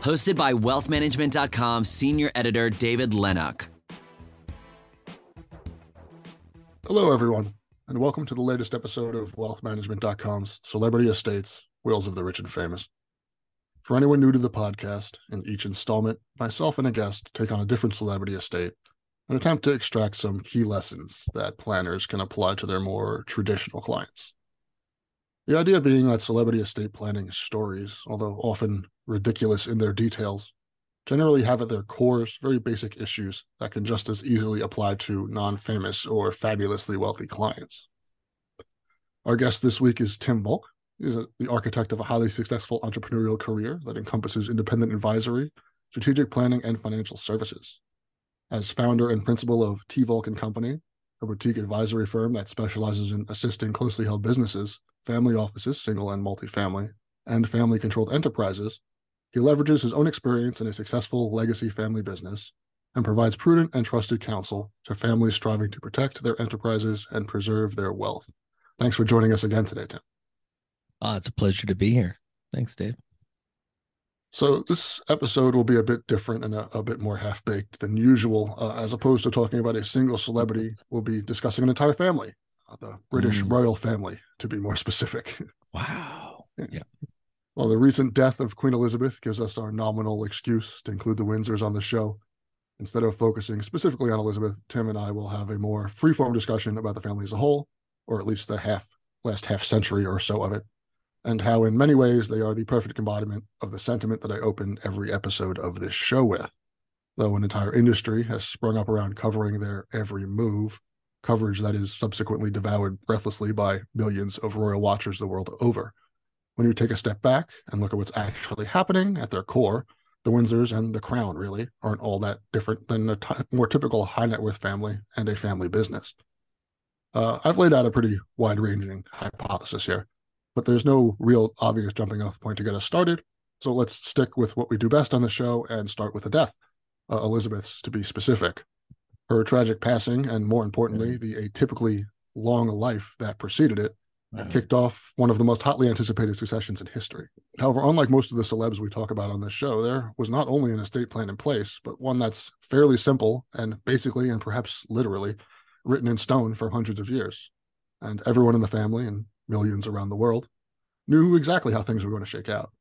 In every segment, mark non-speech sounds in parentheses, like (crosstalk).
Hosted by wealthmanagement.com senior editor David Lennox. Hello, everyone, and welcome to the latest episode of wealthmanagement.com's Celebrity Estates Wills of the Rich and Famous. For anyone new to the podcast, in each installment, myself and a guest take on a different celebrity estate and attempt to extract some key lessons that planners can apply to their more traditional clients. The idea being that celebrity estate planning stories, although often ridiculous in their details, generally have at their cores very basic issues that can just as easily apply to non famous or fabulously wealthy clients. Our guest this week is Tim Volk. He's a, the architect of a highly successful entrepreneurial career that encompasses independent advisory, strategic planning, and financial services. As founder and principal of T Volk and Company, a boutique advisory firm that specializes in assisting closely held businesses, family offices, single and multifamily, and family controlled enterprises, he leverages his own experience in a successful legacy family business and provides prudent and trusted counsel to families striving to protect their enterprises and preserve their wealth. Thanks for joining us again today, Tim. Oh, it's a pleasure to be here. Thanks, Dave. So, this episode will be a bit different and a, a bit more half baked than usual. Uh, as opposed to talking about a single celebrity, we'll be discussing an entire family, uh, the British mm. royal family, to be more specific. (laughs) Wow. yeah. Well, the recent death of Queen Elizabeth gives us our nominal excuse to include the Windsors on the show. Instead of focusing specifically on Elizabeth, Tim and I will have a more freeform discussion about the family as a whole, or at least the half last half century or so of it, and how in many ways they are the perfect embodiment of the sentiment that I open every episode of this show with. Though an entire industry has sprung up around covering their every move, coverage that is subsequently devoured breathlessly by millions of royal watchers the world over when you take a step back and look at what's actually happening at their core, the Windsors and the Crown really aren't all that different than a t- more typical high net worth family and a family business. Uh, I've laid out a pretty wide ranging hypothesis here, but there's no real obvious jumping off point to get us started. So let's stick with what we do best on the show and start with the death, uh, Elizabeth's to be specific. Her tragic passing, and more importantly, the atypically long life that preceded it, kicked off one of the most hotly anticipated successions in history. However, unlike most of the celebs we talk about on this show, there was not only an estate plan in place, but one that's fairly simple and basically and perhaps literally written in stone for hundreds of years. And everyone in the family and millions around the world knew exactly how things were going to shake out.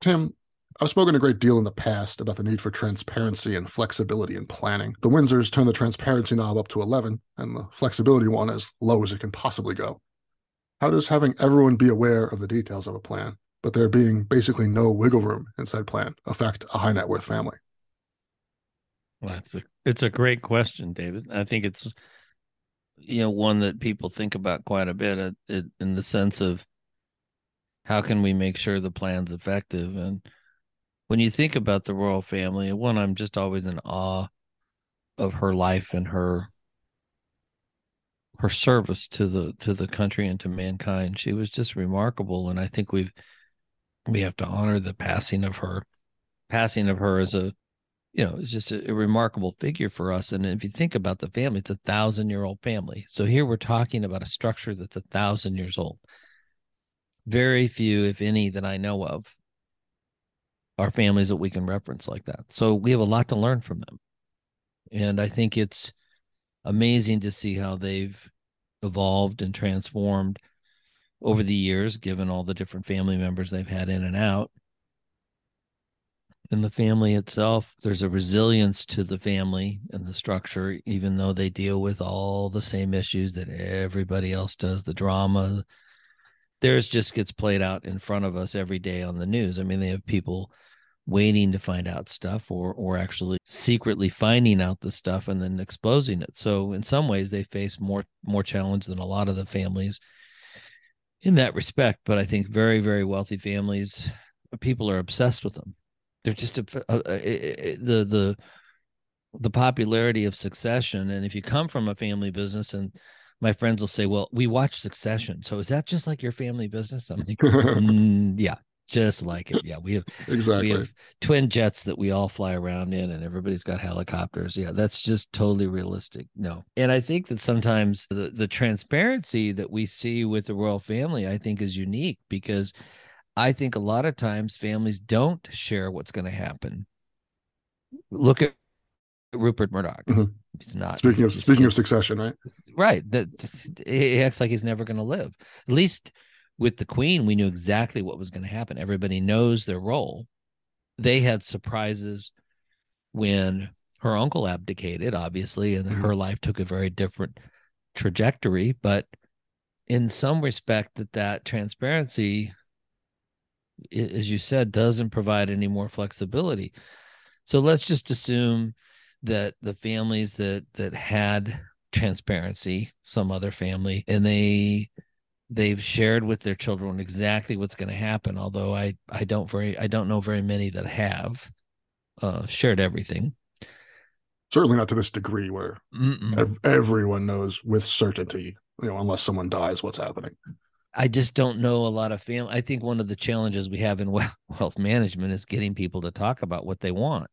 Tim, I've spoken a great deal in the past about the need for transparency and flexibility in planning. The Windsors turned the transparency knob up to 11 and the flexibility one as low as it can possibly go. How does having everyone be aware of the details of a plan, but there being basically no wiggle room inside plan, affect a high net worth family? Well, it's a it's a great question, David. I think it's you know one that people think about quite a bit uh, in the sense of how can we make sure the plan's effective and when you think about the royal family one i'm just always in awe of her life and her her service to the to the country and to mankind. She was just remarkable, and I think we've we have to honor the passing of her. Passing of her as a you know, it's just a, a, remarkable figure for us. And if you think about the family, it's a thousand year old family. So here we're talking about a structure that's a thousand years old. Very few, if any, that I know of are families that we can reference like that. So we have a lot to learn from them. And I think it's amazing to see how they've evolved and transformed over the years, given all the different family members they've had in and out. In the family itself, there's a resilience to the family and the structure, even though they deal with all the same issues that everybody else does the drama. Theirs just gets played out in front of us every day on the news. I mean, they have people waiting to find out stuff or or actually secretly finding out the stuff and then exposing it. So in some ways they face more more challenge than a lot of the families in that respect but i think very very wealthy families people are obsessed with them. They're just a, a, a, the the the popularity of Succession, and if you come from a family business, and my friends will say, "Well, we watch Succession, so is that just like your family business?" I'm like, (laughs) mm, "Yeah, just like it. Yeah, we have (laughs) exactly we have twin jets that we all fly around in, and everybody's got helicopters. Yeah, that's just totally realistic. No, and I think that sometimes the the transparency that we see with the royal family, I think, is unique because I think a lot of times families don't share what's going to happen. Look at Rupert Murdoch. Mm-hmm. He's not speaking of speaking of succession, right? Right. That he acts like he's never going to live. At least with the queen, we knew exactly what was going to happen. Everybody knows their role. They had surprises when her uncle abdicated, obviously, and mm-hmm. her life took a very different trajectory. But in some respect, that that transparency, as you said, doesn't provide any more flexibility. So let's just assume that the families that that had transparency, some other family, and they they've shared with their children exactly what's going to happen although i i don't very i don't know very many that have uh, shared everything. Certainly not to this degree where ev- everyone knows with certainty you know unless someone dies what's happening. I just don't know a lot of family i think one of the challenges we have in (laughs) wealth management is getting people to talk about what they want.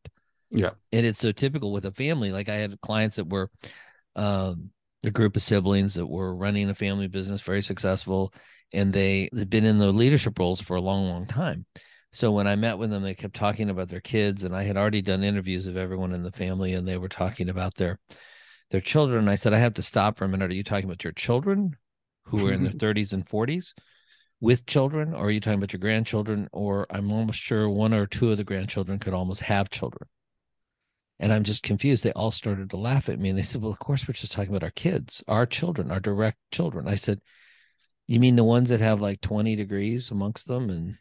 Yeah. And it's so typical with a family like i had clients that were um a group of siblings that were running a family business, very successful, and they had been in the leadership roles for a long, long time. So when I met with them, they kept talking about their kids, and I had already done interviews of everyone in the family, and they were talking about their their children. I said, I have to stop for a minute. Are you talking about your children who are in their (laughs) 30s and 40s with children, or are you talking about your grandchildren? Or I'm almost sure one or two of the grandchildren could almost have children. And I'm just confused. They all started to laugh at me and they said, Well, of course, we're just talking about our kids, our children, our direct children. I said, You mean the ones that have like 20 degrees amongst them and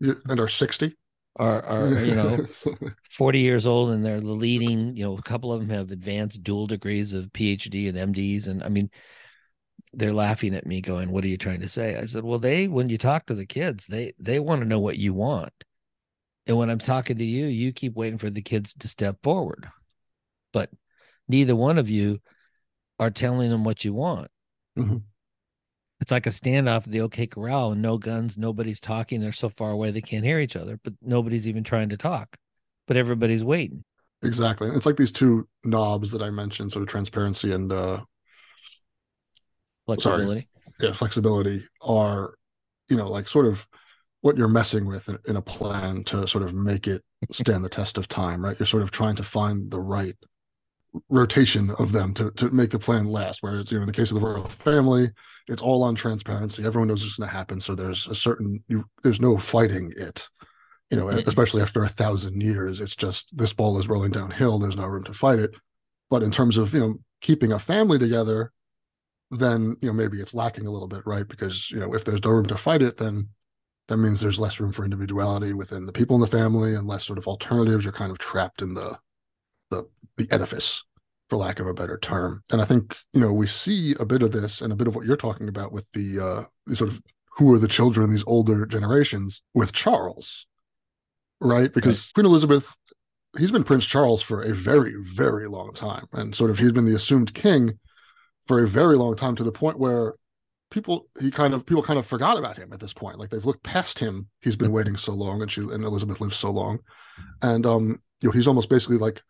yeah. and are 60? Are, are you know (laughs) 40 years old and they're the leading you know a couple of them have advanced dual degrees of phd and mds and i mean they're laughing at me going what are you trying to say i said well they when you talk to the kids they they want to know what you want and when I'm talking to you, you keep waiting for the kids to step forward. But neither one of you are telling them what you want. Mm-hmm. It's like a standoff at the OK Corral and no guns, nobody's talking. They're so far away they can't hear each other, but nobody's even trying to talk. But everybody's waiting. Exactly. It's like these two knobs that I mentioned, sort of transparency and uh flexibility. Sorry. Yeah, flexibility are, you know, like sort of what you're messing with in a plan to sort of make it stand the test of time, right? You're sort of trying to find the right rotation of them to, to make the plan last. Whereas, you know, in the case of the royal family, it's all on transparency. Everyone knows what's going to happen. So there's a certain, you, there's no fighting it, you know, especially after a thousand years. It's just this ball is rolling downhill. There's no room to fight it. But in terms of, you know, keeping a family together, then, you know, maybe it's lacking a little bit, right? Because, you know, if there's no room to fight it, then that means there's less room for individuality within the people in the family and less sort of alternatives. You're kind of trapped in the the the edifice, for lack of a better term. And I think you know we see a bit of this and a bit of what you're talking about with the uh, the sort of who are the children in these older generations with Charles, right? Because right. Queen Elizabeth, he's been Prince Charles for a very very long time, and sort of he's been the assumed king for a very long time to the point where people he kind of people kind of forgot about him at this point. Like they've looked past him. He's been waiting so long and she and elizabeth lived so long. And um you know he's almost basically like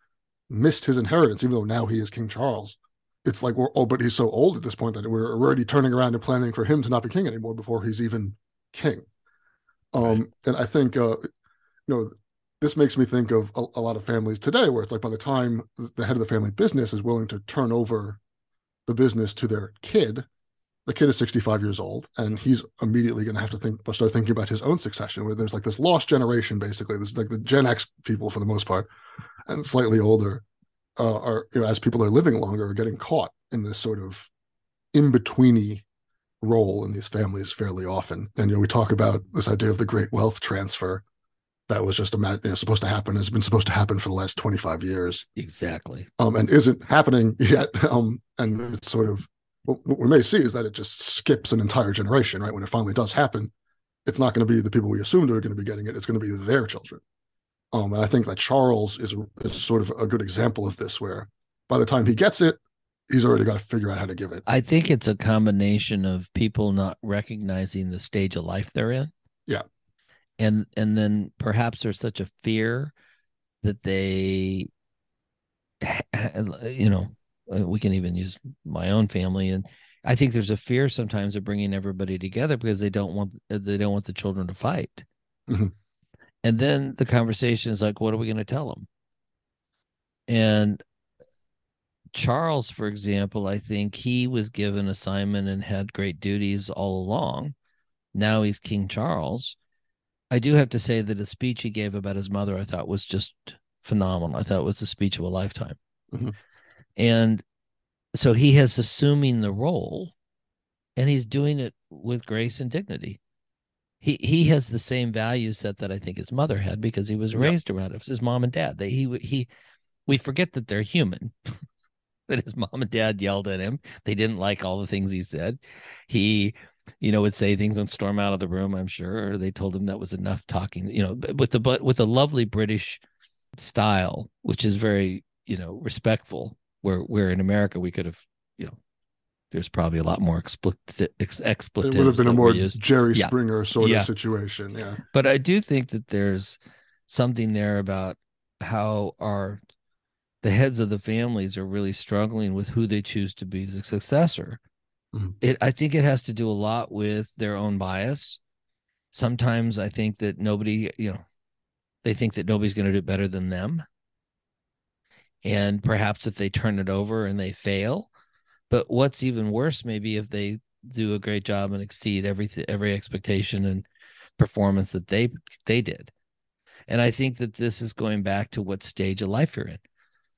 missed his inheritance even though now he is king charles. It's like oh but he's so old at this point that we're already turning around and planning for him to not be king anymore before he's even king. Um right. and i think uh you know this makes me think of a, a lot of families today where it's like by the time the head of the family business is willing to turn over the business to their kid the kid is 65 years old and he's immediately going to have to think start thinking about his own succession where there's like this lost generation basically. This is like the gen x people for the most part and slightly older uh, are you know as people are living longer are getting caught in this sort of in-betweeny role in these families fairly often. And you know we talk about this idea of the great wealth transfer that was just a you know, supposed to happen has been supposed to happen for the last 25 years. Exactly. Um and isn't happening (laughs) yet um and it's sort of what we may see is that it just skips an entire generation, right? When it finally does happen, it's not going to be the people we assumed are going to be getting it. It's going to be their children. Um, and I think that Charles is, is sort of a good example of this, where by the time he gets it, he's already got to figure out how to give it. I think it's a combination of people not recognizing the stage of life they're in. Yeah. And and then perhaps there's such a fear that they you know, we can even use my own family and I think there's a fear sometimes of bringing everybody together because they don't want uh, they don't want the children to fight. Mm-hmm. And then the conversation is like, what are we going to tell them? And Charles, for example, I think he was given assignment and had great duties all along. Now he's King Charles. I do have to say that a speech he gave about his mother, I thought was just phenomenal. I thought it was the speech of a lifetime. Mm-hmm. And so he has assuming the role and he's doing it with grace and dignity. He he has the same value set that I think his mother had because he was raised around it. His mom and dad. They he he we forget that they're human. (laughs) that his mom and dad yelled at him. They didn't like all the things he said. He you know, would say things and storm out of the room, I'm sure, they told him that was enough talking, you know, with the but with a lovely British style, which is very, you know, respectful where where in America we could have, you know, there's probably a lot more explicit ex, expletives. It would have been a more Jerry yeah. Springer sort yeah. of situation. Yeah. But I do think that there's something there about how our the heads of the families are really struggling with who they choose to be the successor. Mm-hmm. It I think it has to do a lot with their own bias. Sometimes I think that nobody, you know, they think that nobody's going to do better than them and perhaps if they turn it over and they fail but what's even worse maybe if they do a great job and exceed every every expectation and performance that they they did. And i think that this is going back to what stage of life you're in.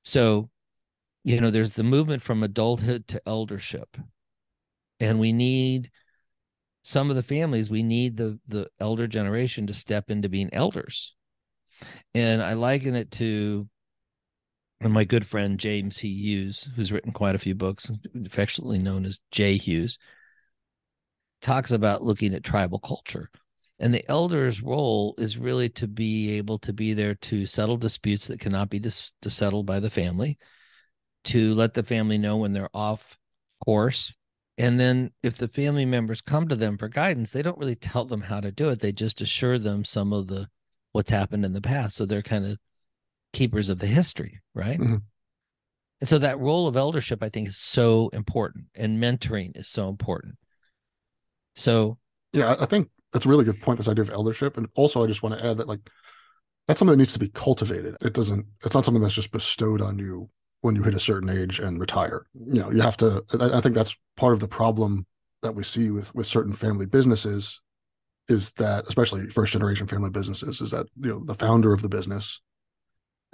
So you know there's the movement from adulthood to eldership. And we need some of the families we need the the elder generation to step into being elders. And i liken it to and my mm-hmm. good friend James He Hughes, who's written quite a few books, affectionately known as Jay Hughes, talks about looking at tribal culture. And the elder's role is really to be able to be there to settle disputes that cannot be dis- settled by the family, to let the family know when they're off course. And then if the family members come to them for guidance, they don't really tell them how to do it. They just assure them some of the what's happened in the past. So they're kind of keepers of the history, right? Mm-hmm. And so that role of eldership, I think, is so important, and mentoring is so important. So, yeah, I think that's a really good point. This idea of eldership, and also I just want to add that like that's something that needs to be cultivated. It doesn't. It's not something that's just bestowed on you when you hit a certain age and retire. You know, you have to. I think that's part of the problem that we see with with certain family businesses is that especially first generation family businesses is that you know the founder of the business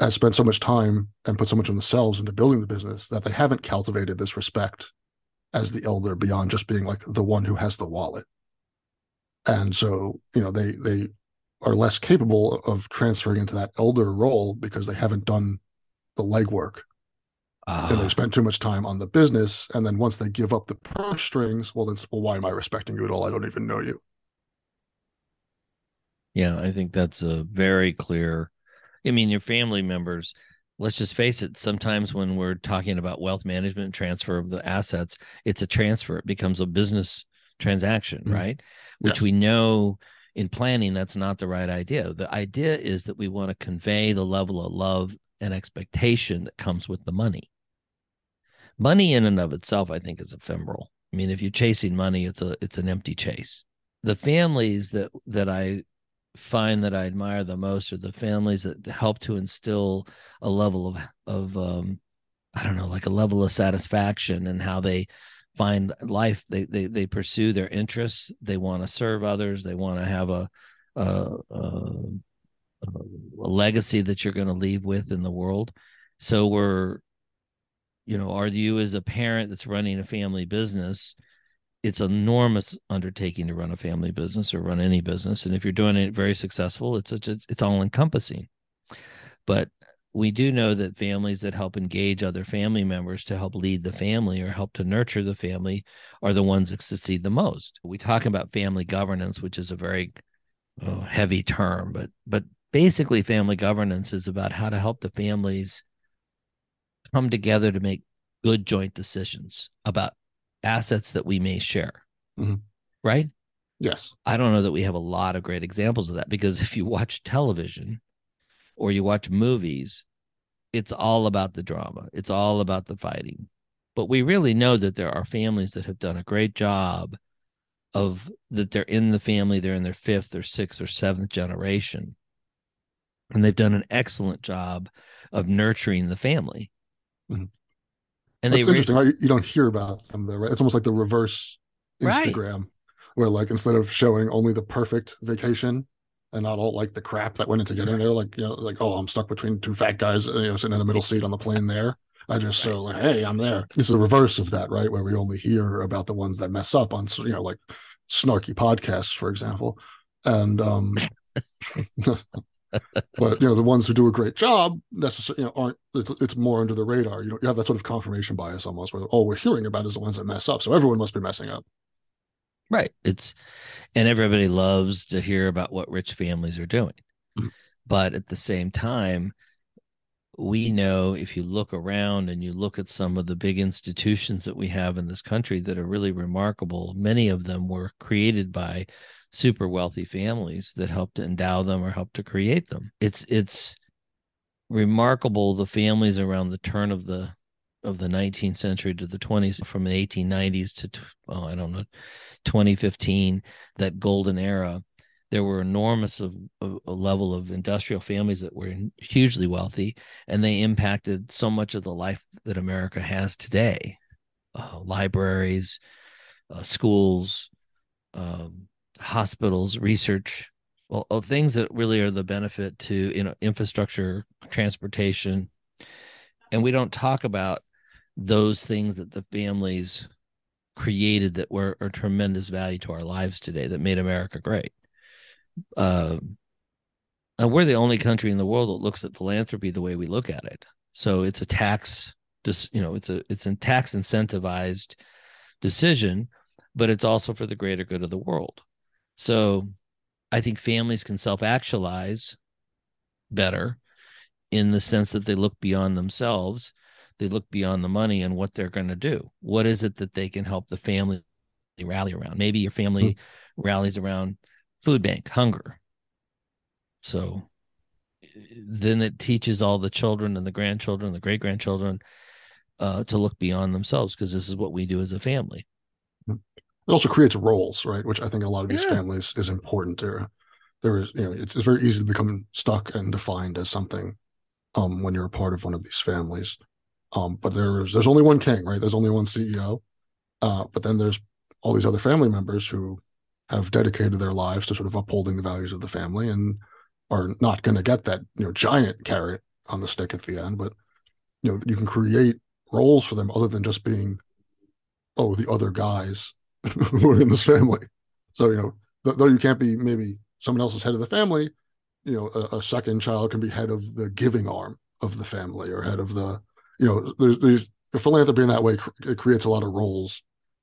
has spent so much time and put so much on themselves into building the business that they haven't cultivated this respect as the elder beyond just being like the one who has the wallet. And so, you know, they they are less capable of transferring into that elder role because they haven't done the legwork. Uh, and they ah. spent too much time on the business. And then once they give up the purse strings, well, then, well, why am I respecting you at all? I don't even know you. Yeah, I think that's a very clear I mean, your family members, let's just face it, sometimes when we're talking about wealth management and transfer of the assets, it's a transfer. It becomes a business transaction, mm-hmm. right? Which yes. we know in planning, that's not the right idea. The idea is that we want to convey the level of love and expectation that comes with the money. Money in and of itself, I think, is ephemeral. I mean, if you're chasing money, it's a it's an empty chase. The families that that I find that I admire the most are the families that help to instill a level of of um, I don't know, like a level of satisfaction and how they find life. They they they pursue their interests. They want to serve others. They want to have a a, a a legacy that you're going to leave with in the world. So we're, you know, are you as a parent that's running a family business? It's an enormous undertaking to run a family business or run any business. And if you're doing it very successful it's it's, it's all encompassing. But we do know that families that help engage other family members to help lead the family or help to nurture the family are the ones that succeed the most. We talk about family governance which is a very oh, heavy term but but basically family governance is about how to help the families come together to make good joint decisions about assets that we may share. Mhm. Right? Yes. I don't know that we have a lot of great examples of that because if you watch television or you watch movies, it's all about the drama. It's all about the fighting. But we really know that there are families that have done a great job of that they're in the family, they're in their fifth or sixth or seventh generation. And they've done an excellent job of nurturing the family. Mhm. And That's they interesting. right? You don't hear about them though, right? It's almost like the reverse Right. Instagram, where like instead of showing only the perfect vacation and not all like the crap that went into getting there, like you know, like oh, I'm stuck between two fat guys, you know, sitting in the middle seat on the plane there. I just so like, hey, I'm there. This is the reverse of that, right? Where we only hear about the ones that mess up on, you know, like snarky podcasts, for example, and um, (laughs) (laughs) but you know, the ones who do a great job necessarily, you know, aren't. It's, it's more under the radar. You know, you have that sort of confirmation bias almost, where all we're hearing about is the ones that mess up. So everyone must be messing up. Right. It's and everybody loves to hear about what rich families are doing. Mhm. But at the same time, we know if you look around and you look at some of the big institutions that we have in this country that are really remarkable, many of them were created by super wealthy families that helped to endow them or helped to create them. It's it's remarkable the families around the turn of the of the 19th century to the 20s from the 1890s to oh I don't know 2015 that golden era there were enormous of, of a level of industrial families that were hugely wealthy and they impacted so much of the life that america has today uh, libraries uh, schools um, hospitals research well things that really are the benefit to you know infrastructure transportation and we don't talk about those things that the families created that were a tremendous value to our lives today that made America great. Uh, and we're the only country in the world that looks at philanthropy the way we look at it. So it's a tax, just you know, it's a it's a tax incentivized decision, but it's also for the greater good of the world. So I think families can self actualize better in the sense that they look beyond themselves they look beyond the money and what they're going to do. What is it that they can help the family rally around? Maybe your family rallies around food bank, hunger. So then it teaches all the children and the grandchildren, the great grandchildren, uh, to look beyond themselves because this is what we do as a family. It also creates roles, right? Which I think in a lot of these Yeah. families is important. There, there is, you know, it's, it's very easy to become stuck and defined as something um, when you're a part of one of these families. Um, but there's there's only one king, right? There's only one CEO. Uh, but then there's all these other family members who have dedicated their lives to sort of upholding the values of the family and are not going to get that you know giant carrot on the stick at the end. But you know you can create roles for them other than just being oh the other guys (laughs) who are in this family. So you know th- though you can't be maybe someone else's head of the family, you know a, a second child can be head of the giving arm of the family or head of the you know, there's, there's philanthropy in that way. It creates a lot of roles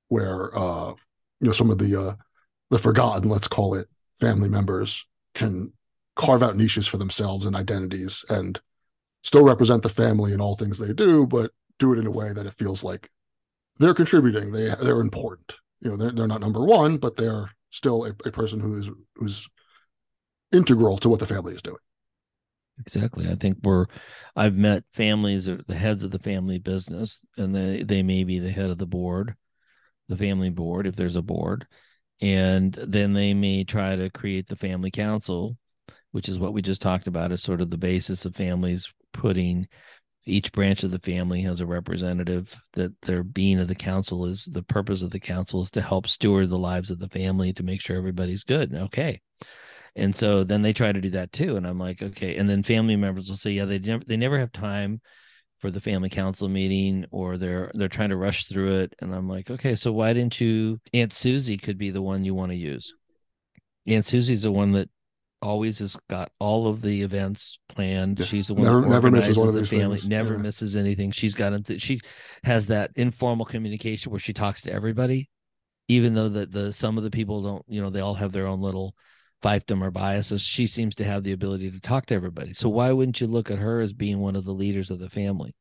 where, uh, you know, some of the uh, the forgotten, let's call it, family members can carve out niches for themselves and identities, and still represent the family in all things they do, but do it in a way that it feels like they're contributing. They they're important. You know, they're they're not number one, but they're still a, a person who is who's integral to what the family is doing. Exactly. I think we're I've met families or the heads of the family business and they they may be the head of the board, the family board if there's a board. And then they may try to create the family council, which is what we just talked about as sort of the basis of families putting each branch of the family has a representative that their being of the council is the purpose of the council is to help steward the lives of the family to make sure everybody's good. Okay. And so then they try to do that too. And i'm like okay. And then family members will say yeah they never they never have time for the family council meeting or they're they're trying to rush through it. And i'm like okay so why didn't you aunt susie could be the one you want to use. Aunt susie's the one that always has got all of the events planned Yeah. she's the one Never- that never misses one of the family things. never Yeah. misses anything she's got into she has that informal communication where she talks to everybody even though that the some of the people don't you know they all have their own little fiefdom or biases. She seems to have the ability to talk to everybody. So why wouldn't you look at her as being one of the leaders of the family?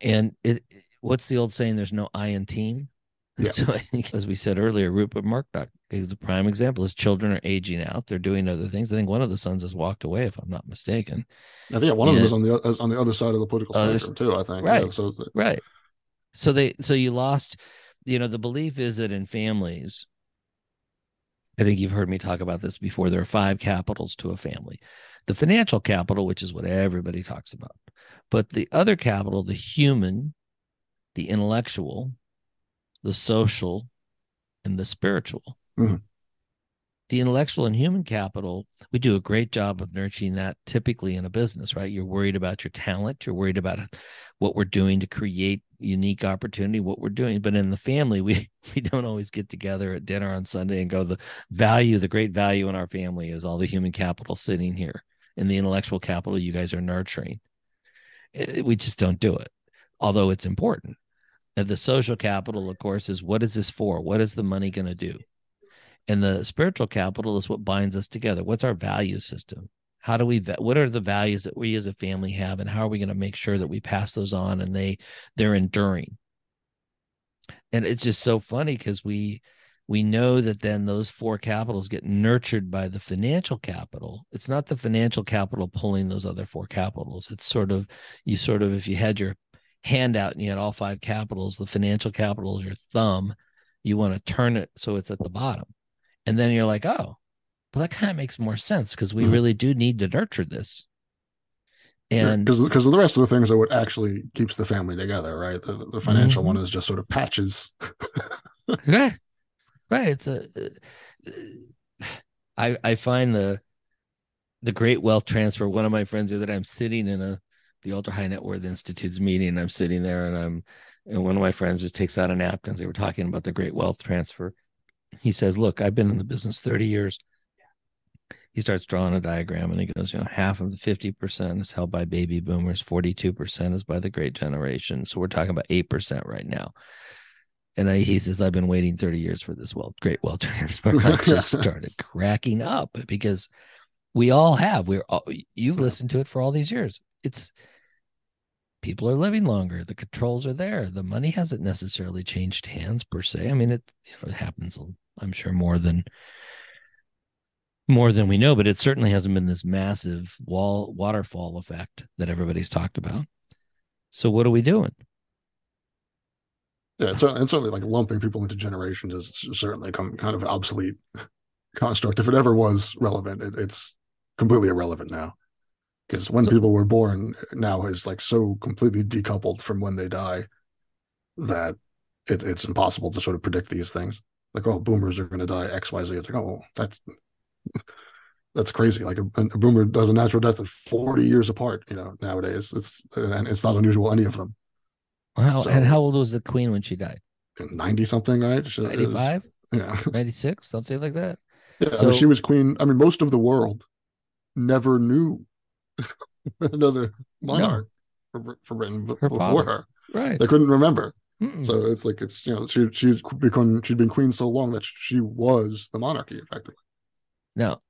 And it, what's the old saying? There's no I in team. Yeah. (laughs) So I think, as we said earlier, Rupert Murdoch is a prime example. His children are aging out; they're doing other things. I think one of the sons has walked away, if I'm not mistaken. I think one of them is on the is on the other side of the political spectrum too. I think right. Yeah, so the- Right. So they so you lost, you know, the belief is that in families, I think you've heard me talk about this before. There are five capitals to a family. The financial capital, which is what everybody talks about. But the other capital, the human, the intellectual, the social, and the spiritual. Mhm. The intellectual and human capital, we do a great job of nurturing that typically in a business, right? You're worried about your talent, you're worried about what we're doing to create unique opportunity, what we're doing. But in the family, we (laughs) we don't always get together at dinner on Sunday and go, the value, the great value in our family is all the human capital sitting here and the intellectual capital you guys are nurturing. It- we just don't do it, although it's important. The social capital, of course, is what is this for? What is the money going to do? And the spiritual capital is what binds us together. What's our value system? How do we? What are the values that we as a family have, and how are we going to make sure that we pass those on and they they're enduring? And it's just so funny because we we know that then those four capitals get nurtured by the financial capital. It's not the financial capital pulling those other four capitals. It's sort of you sort of if you had your hand out and you had all five capitals, the financial capital is your thumb. You want to turn it so it's at the bottom. And then you're like, oh, well, that kind of makes more sense because we Mhm. really do need to nurture this. And because because the rest of the things are what actually keeps the family together, right? The, the financial one is just sort of patches. (laughs) right, right. It's a. (sighs) I I find the the great wealth transfer. One of my friends the other day, I'm sitting in a the Ultra High Net Worth Institute's meeting. And I'm sitting there, and I'm and one of my friends just takes out a napkin. They were talking about the great wealth transfer. He says, "Look, I've been in the business 30 years." He starts drawing a diagram, and he goes, "You know, half of the 50 percent is held by baby boomers, 42 percent is by the Great Generation. So we're talking about eight percent right now." And I, he says, I've been waiting 30 years for this wealth, great wealth (laughs) transfer. I just started cracking up because we all have. We're all, you've listened to it for all these years. It's people are living longer. The controls are there. The money hasn't necessarily changed hands per se. I mean, it you know, it happens. Um, I'm sure more than more than we know, but it certainly hasn't been this massive wall waterfall effect that everybody's talked about. So what are we doing? Yeah, it's certainly, it's certainly like lumping people into generations is certainly come kind of an obsolete construct. If it ever was relevant, it, it's completely irrelevant now. Because when So- people were born now is like so completely decoupled from when they die that it, it's impossible to sort of predict these things. Like, oh, boomers are going to die X, Y, Z. It's like, oh, that's (laughs) that's crazy. Like a, a boomer does a natural death at 40 years apart, you know, nowadays. It's and it's not unusual, any of them. How, So- and how old was the queen when she died? 90 something, right? She 95, Yeah. (laughs) 96, something like that. Yeah, I So- mean, she was queen. I mean, most of the world never knew (laughs) another monarch for, for Britain Her before father. her. Right. They couldn't remember. Mm-mm. So it's like it's you know she she's become she'd been queen so long that she was the monarchy effectively. Now,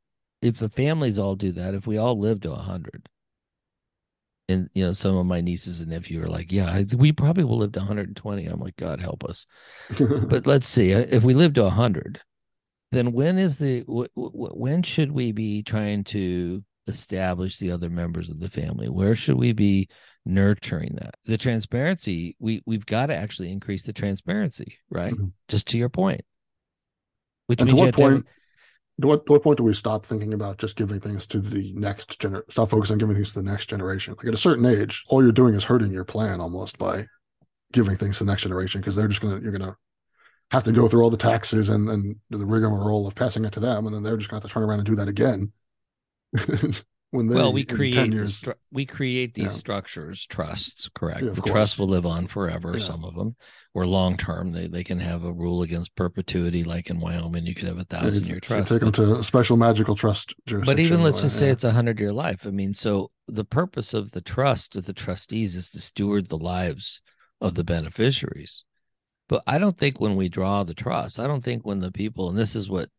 if the families all do that, if we all live to 100, and you know, some of my nieces and nephew are like, yeah, we probably will live to 120. I'm like, God help us. (laughs) But let's see, uh, if we live to 100, then when is the wh- wh- when should we be trying to establish the other members of the family? Where should we be nurturing that? The transparency, we we've got to actually increase the transparency, right? Mhm. Just to your point. Which and to what have to have- point? To what, to what point do we stop thinking about just giving things to the next gener? Stop focusing on giving things to the next generation. Like at a certain age, all you're doing is hurting your plan almost by giving things to the next generation because they're just gonna you're gonna have to go through all the taxes and and the rigmarole of passing it to them, and then they're just gonna have to turn around and do that again. (laughs) when they well we create years, stru- we create these Yeah. structures trusts correct Yeah, the course. trust will live on forever Yeah. some of them or long term they, they can have a rule against perpetuity like in wyoming you could have a thousand year trust take them to a special magical trust jurisdiction. but even let's just say it's a hundred year life i mean so the purpose of the trust of the trustees is to steward the lives of the beneficiaries but i don't think when we draw the trust i don't think when the people and this is what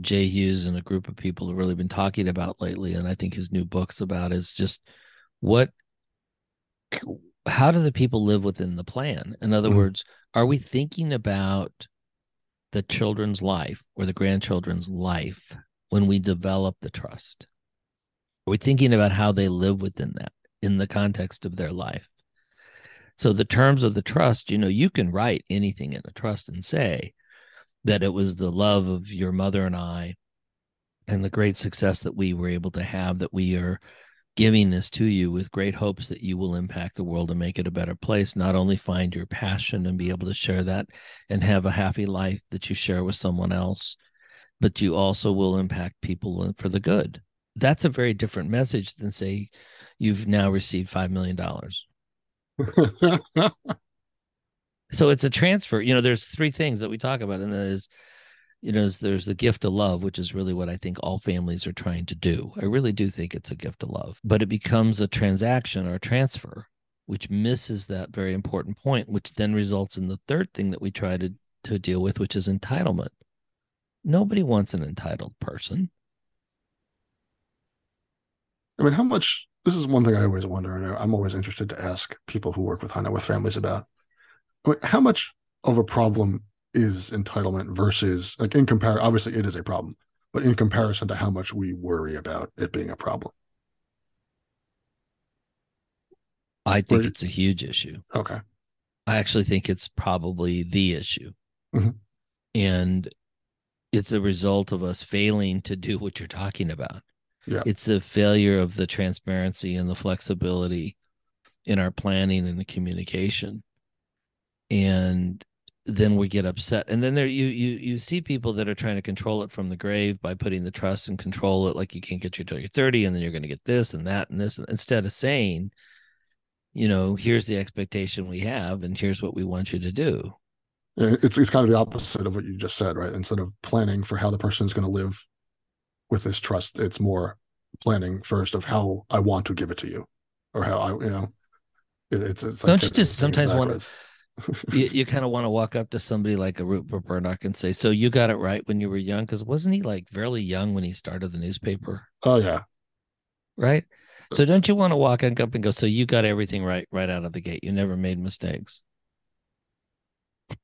Jay Hughes and a group of people have really been talking about lately, and I think his new book's about is just what how do the people live within the plan? In other mm-hmm. words, are we thinking about the children's life or the grandchildren's life when we develop the trust? Are we thinking about how they live within that in the context of their life? So the terms of the trust, you know, you can write anything in a trust and say that it was the love of your mother and I and the great success that we were able to have that we are giving this to you with great hopes that you will impact the world and make it a better place. Not only find your passion and be able to share that and have a happy life that you share with someone else but you also will impact people for the good. That's a very different message than say you've now received 5 million dollars (laughs) so it's a transfer you know there's three things that we talk about and that is you know there's the gift of love which is really what i think all families are trying to do. I really do think it's a gift of love but it becomes a transaction or a transfer which misses that very important point which then results in the third thing that we try to to deal with which is entitlement. Nobody wants an entitled person. I mean how much this is one thing i always wonder and i'm always interested to ask people who work with high net worth families about how much of a problem is entitlement versus like in compare obviously it is a problem but in comparison to how much we worry about it being a problem? I think it's a huge issue. Okay. I actually think it's probably the issue. Mm-hmm. and it's a result of us failing to do what you're talking about. Yeah. It's a failure of the transparency and the flexibility in our planning and the communication and then we get upset. And then there you you you see people that are trying to control it from the grave by putting the trust and control it like you can't get you till you're 30 and then you're going to get this and that and this instead of saying you know here's the expectation we have and here's what we want you to do. Uh, it's it's kind of the opposite of what you just said right? Instead of planning for how the person is going to live with this trust it's more planning first of how i want to give it to you or how i you know it, it's, it's don't you just sometimes want to you, (laughs) you kind of want to walk up to somebody like a Rupert Murdoch and say, "So you got it right when you were young?" Because wasn't he like fairly young when he started the newspaper? Oh yeah, right. So don't you want to walk up and go, "So you got everything right right out of the gate. You never made mistakes."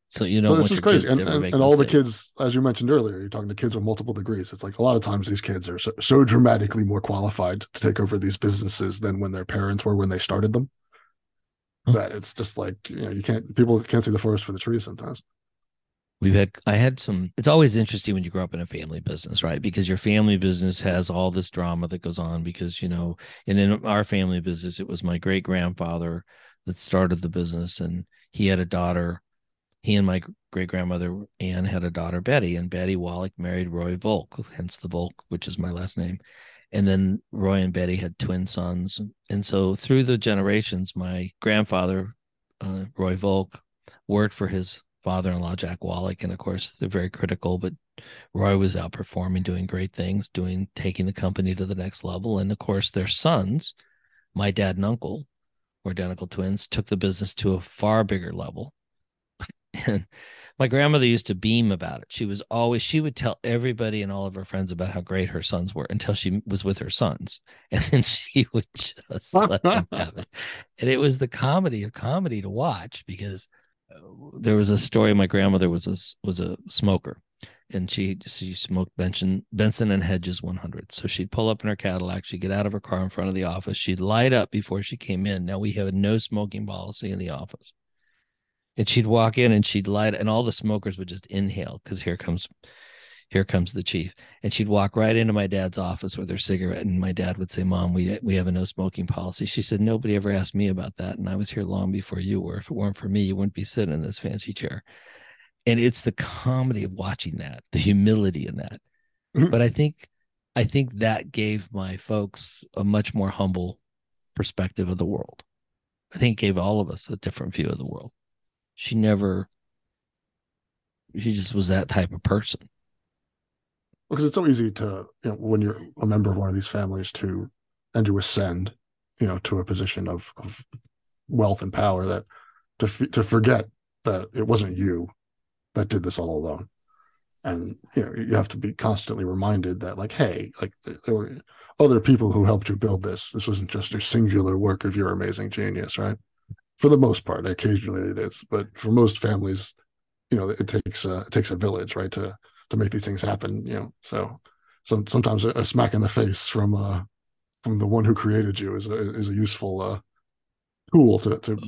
So you know, well, it's just crazy, and, and, and all the kids, as you mentioned earlier, you're talking to kids with multiple degrees. It's like a lot of times these kids are so, so dramatically more qualified to take over these businesses than when their parents were when they started them Mm-hmm. that it's just like you know you can't people can't see the forest for the trees sometimes. We've had i had some it's always interesting when you grow up in a family business right? Because your family business has all this drama that goes on because you know and in our family business it was my great grandfather that started the business and he had a daughter he and my great grandmother Anne had a daughter Betty, and Betty Wallach married Roy Volk, hence the Volk, which is my last name and then Roy and Betty had twin sons. And so through the generations, my grandfather, uh, Roy Volk, worked for his father-in-law Jack Wallach, and of course they're very critical. But Roy was outperforming, doing great things, doing taking the company to the next level. And of course, their sons, my dad and uncle, were identical twins, took the business to a far bigger level. (laughs) And my grandmother used to beam about it. She was always she would tell everybody and all of her friends about how great her sons were until she was with her sons, (laughs) and then she would just (laughs) let them have it. And it was the comedy of comedy to watch because uh, there was a story. My grandmother was a was a smoker, and she she smoked Benson Benson and Hedges 100. So she'd pull up in her Cadillac, she'd get out of her car in front of the office, she'd light up before she came in. Now we have a no smoking policy in the office and she'd walk in and she'd light and all the smokers would just inhale because here comes here comes the chief. And she'd walk right into my dad's office with her cigarette and my dad would say mom we we have a no smoking policy. She said nobody ever asked me about that and i was here long before you were. If it weren't for me you wouldn't be sitting in this fancy chair. And it's the comedy of watching that the humility in that. Mm-hmm. but i think i think that gave my folks a much more humble perspective of the world. I think gave all of us a different view of the world she never she just was that type of person. Because it's so easy to you know when you're a member of one of these families to and to ascend you know to a position of of wealth and power that to to forget that it wasn't you that did this all alone. And you know you have to be constantly reminded that like hey like there were other people who helped you build this. This wasn't just a singular work of your amazing genius right for the most part occasionally it is but for most families you know it takes a, it takes a village right to to make these things happen you know so some sometimes a, a smack in the face from uh from the one who created you is a is a useful uh tool to to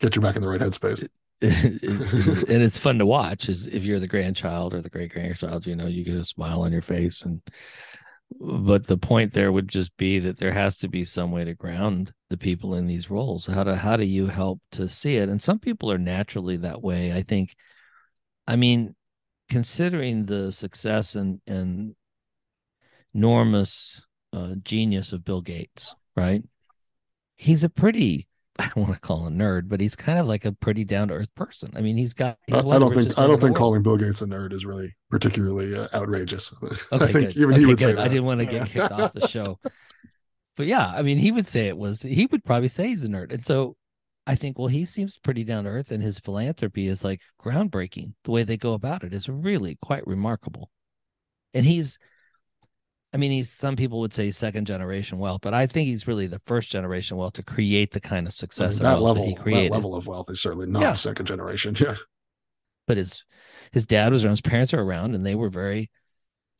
get you back in the right headspace. (laughs) And it's fun to watch is if you're the grandchild or the great grandchild you know you get a smile on your face and but the point there would just be that there has to be some way to ground the people in these roles how to how do you help to see it and some people are naturally that way i think i mean considering the success and and enormous uh, genius of bill gates right he's a pretty (laughs) I don't want to call him a nerd, but he's kind of like a pretty down to earth person. I mean, he's got. He's I, I don't think I don't think calling Bill Gates a nerd is really particularly uh, outrageous. (laughs) Okay, I think good. even okay, he would good. say that. I didn't want to get kicked off the (laughs) show, but yeah, I mean, he would say it was. He would probably say he's a nerd, and so I think, well, he seems pretty down to earth, and his philanthropy is like groundbreaking. The way they go about it is really quite remarkable, and he's I mean, he's some people would say second generation wealth, but I think he's really the first generation wealth to create the kind of success I mean, that level. That, he created. that level of wealth is certainly not yeah. second generation. (laughs) Yeah, but his his dad was around, his parents are around, and they were very,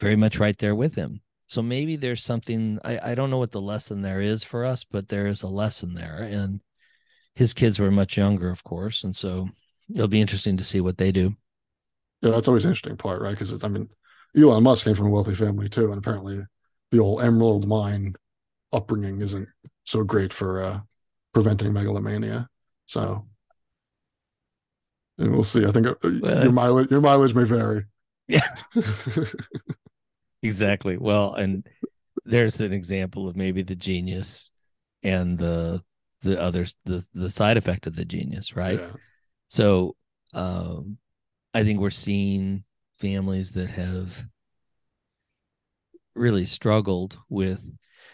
very much right there with him. So maybe there's something I, I don't know what the lesson there is for us, but there is a lesson there. And his kids were much younger, of course, and so it'll be interesting to see what they do. Yeah, that's always an interesting part, right? Because I mean, Elon Musk came from a wealthy family too, and apparently the old emerald mine upbringing isn't so great for uh, preventing megalomania. So, and we'll see. I think uh, well, your mileage your mileage may vary. Yeah, (laughs) (laughs) exactly. Well, and there's an example of maybe the genius and the the others the the side effect of the genius, right? Yeah. So, um, I think we're seeing families that have really struggled with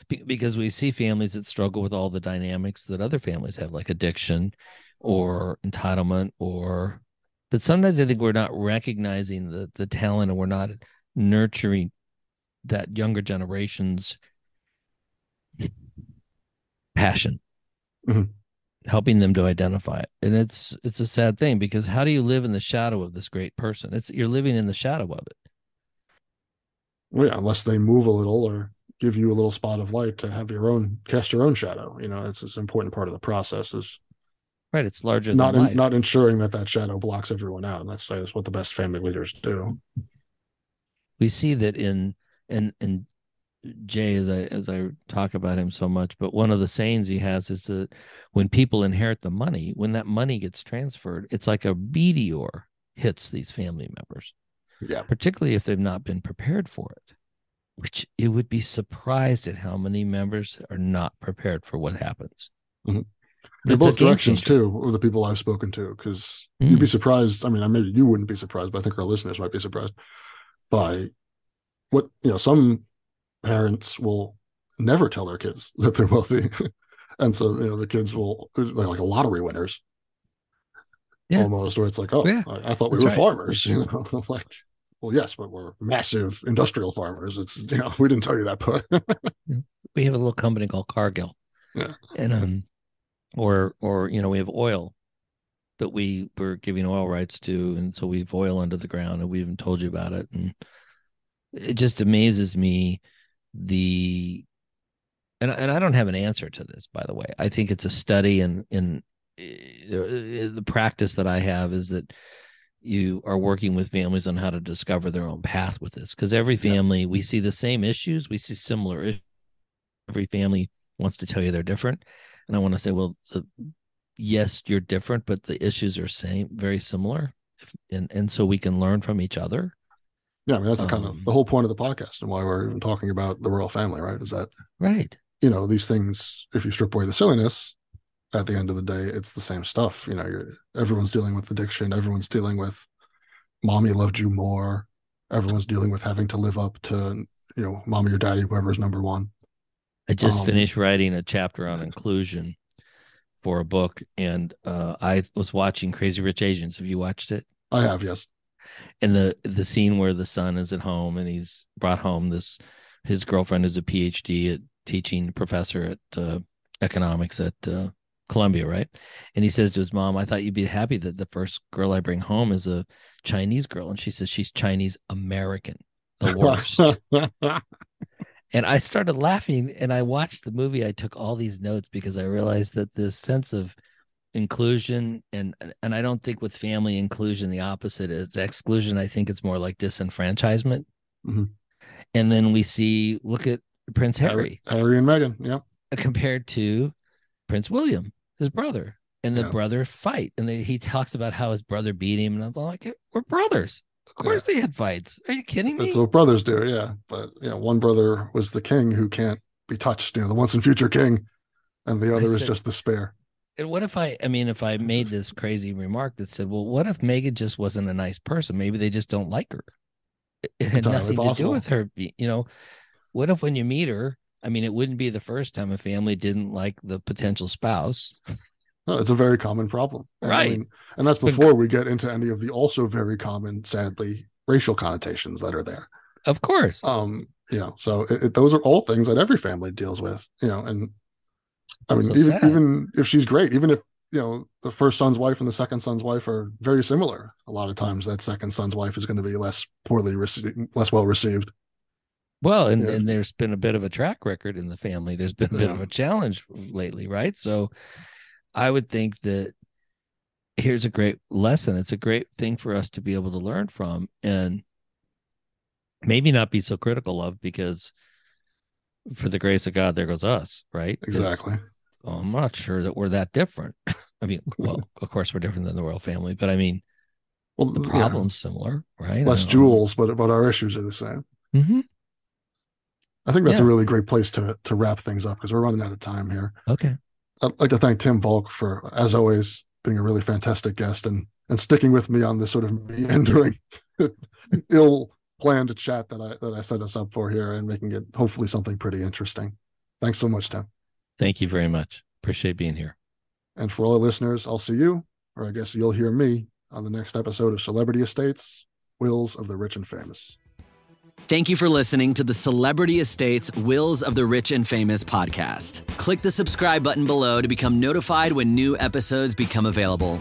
because we see families that struggle with all the dynamics that other families have like addiction or entitlement or but sometimes i think we're not recognizing the the talent and we're not nurturing that younger generation's passion mm-hmm. helping them to identify it. And it's it's a sad thing because how do you live in the shadow of this great person? It's you're living in the shadow of it. Well, yeah, unless they move a little or give you a little spot of light to have your own cast your own shadow you know it's an important part of the process is right it's larger not in, not ensuring that that shadow blocks everyone out. And that's, that's what the best family leaders do. We see that in and and jay as i as i talk about him so much but one of the sayings he has is that when people inherit the money when that money gets transferred it's like a meteor hits these family members yeah particularly if they've not been prepared for it which it would be surprised at how many members are not prepared for what happens mm-hmm. in both directions too of the people i've spoken to because mm. you'd be surprised i mean I maybe you wouldn't be surprised but i think our listeners might be surprised by what you know some parents will never tell their kids (laughs) that they're wealthy and so you know the kids will like a lottery winners yeah. almost where it's like oh yeah. I, I, thought we That's were right. farmers (laughs) you know (laughs) like well, yes, but we're massive industrial farmers. It's you know, we didn't tell you that, but we have a little company called Cargill. Yeah. And um or or you know, we have oil that we were giving oil rights to, and so we've oil under the ground and we haven't told you about it. And it just amazes me the and and I don't have an answer to this, by the way. I think it's a study and in, in uh, the practice that I have is that you are working with families on how to discover their own path with this. Because every family yeah. we see the same issues we see similar issues. Every family wants to tell you they're different. And i want to say well the, yes you're different but the issues are same very similar. And and so we can learn from each other yeah i mean that's um, kind of um, the whole point of the podcast and why we're even talking about the royal family right is that right you know these things if you strip away the silliness at the end of the day, it's the same stuff. You know, everyone's dealing with addiction. Everyone's dealing with mommy loved you more. Everyone's dealing with having to live up to, you know, mommy or daddy, whoever's number one. I just um, finished writing a chapter on inclusion for a book, and uh, I was watching Crazy Rich Asians. Have you watched it? I have, yes. And the the scene where the son is at home and he's brought home this his girlfriend is a PhD at teaching professor at uh, economics at uh, Columbia, right? And he says to his mom, "I thought you'd be happy that the first girl I bring home is a Chinese girl," and she says she's Chinese American, the (laughs) worst. and I started laughing, and I watched the movie. I took all these notes because I realized that this sense of inclusion and and I don't think with family inclusion the opposite is exclusion. I think it's more like disenfranchisement. Mm-hmm. And then we see look at Prince Harry, Harry, and Meghan, yeah, compared to Prince William, his brother, and the yeah. brother fight, and they, he talks about how his brother beat him, and I'm like, we're brothers. Of course yeah. they had fights. Are you kidding me? That's what brothers do, yeah. But you know, one brother was the king who can't be touched, you know, the once and future king, and the other is just the spare. And what if I, I mean, if I made this crazy remark that said, well, what if Meghan just wasn't a nice person? Maybe they just don't like her. It had nothing possible. to do with her. You know, what if when you meet her, I mean, it wouldn't be the first time a family didn't like the potential spouse. No, it's a very common problem. Right. I mean, and that's before we get into any of the also very common, sadly, racial connotations that are there. Of course. Um, you know, so it, it, those are all things that every family deals with, you know, and I mean, so even even if she's great, even if you know the first son's wife and the second son's wife are very similar, a lot of times that second son's wife is going to be less poorly received, less well received. Well, and, yeah. and there's been a bit of a track record in the family. There's been a bit yeah. of a challenge lately, right? So I would think that here's a great lesson. It's a great thing for us to be able to learn from and maybe not be so critical of because for the grace of God, there goes us, right? Exactly. Well, I'm not sure that we're that different. (laughs) I mean, (laughs) well, of course we're different than the royal family, but I mean, well, the problem's yeah. similar, right? Less jewels, but but our issues are the same. Mm-hmm. I think that's yeah. a really great place to to wrap things up because we're running out of time here. Okay. I'd like to thank Tim Volk for, as always, being a really fantastic guest and and sticking with me on this sort of meandering, (laughs) ill planned chat that I that I set us up for here and making it hopefully something pretty interesting. Thanks so much, Tim. Thank you very much. Appreciate being here. And for all the listeners, I'll see you, or I guess you'll hear me on the next episode of Celebrity Estates, Wills of the Rich and Famous. Thank you for listening to the Celebrity Estates Wills of the Rich and Famous podcast. Click the subscribe button below to become notified when new episodes become available.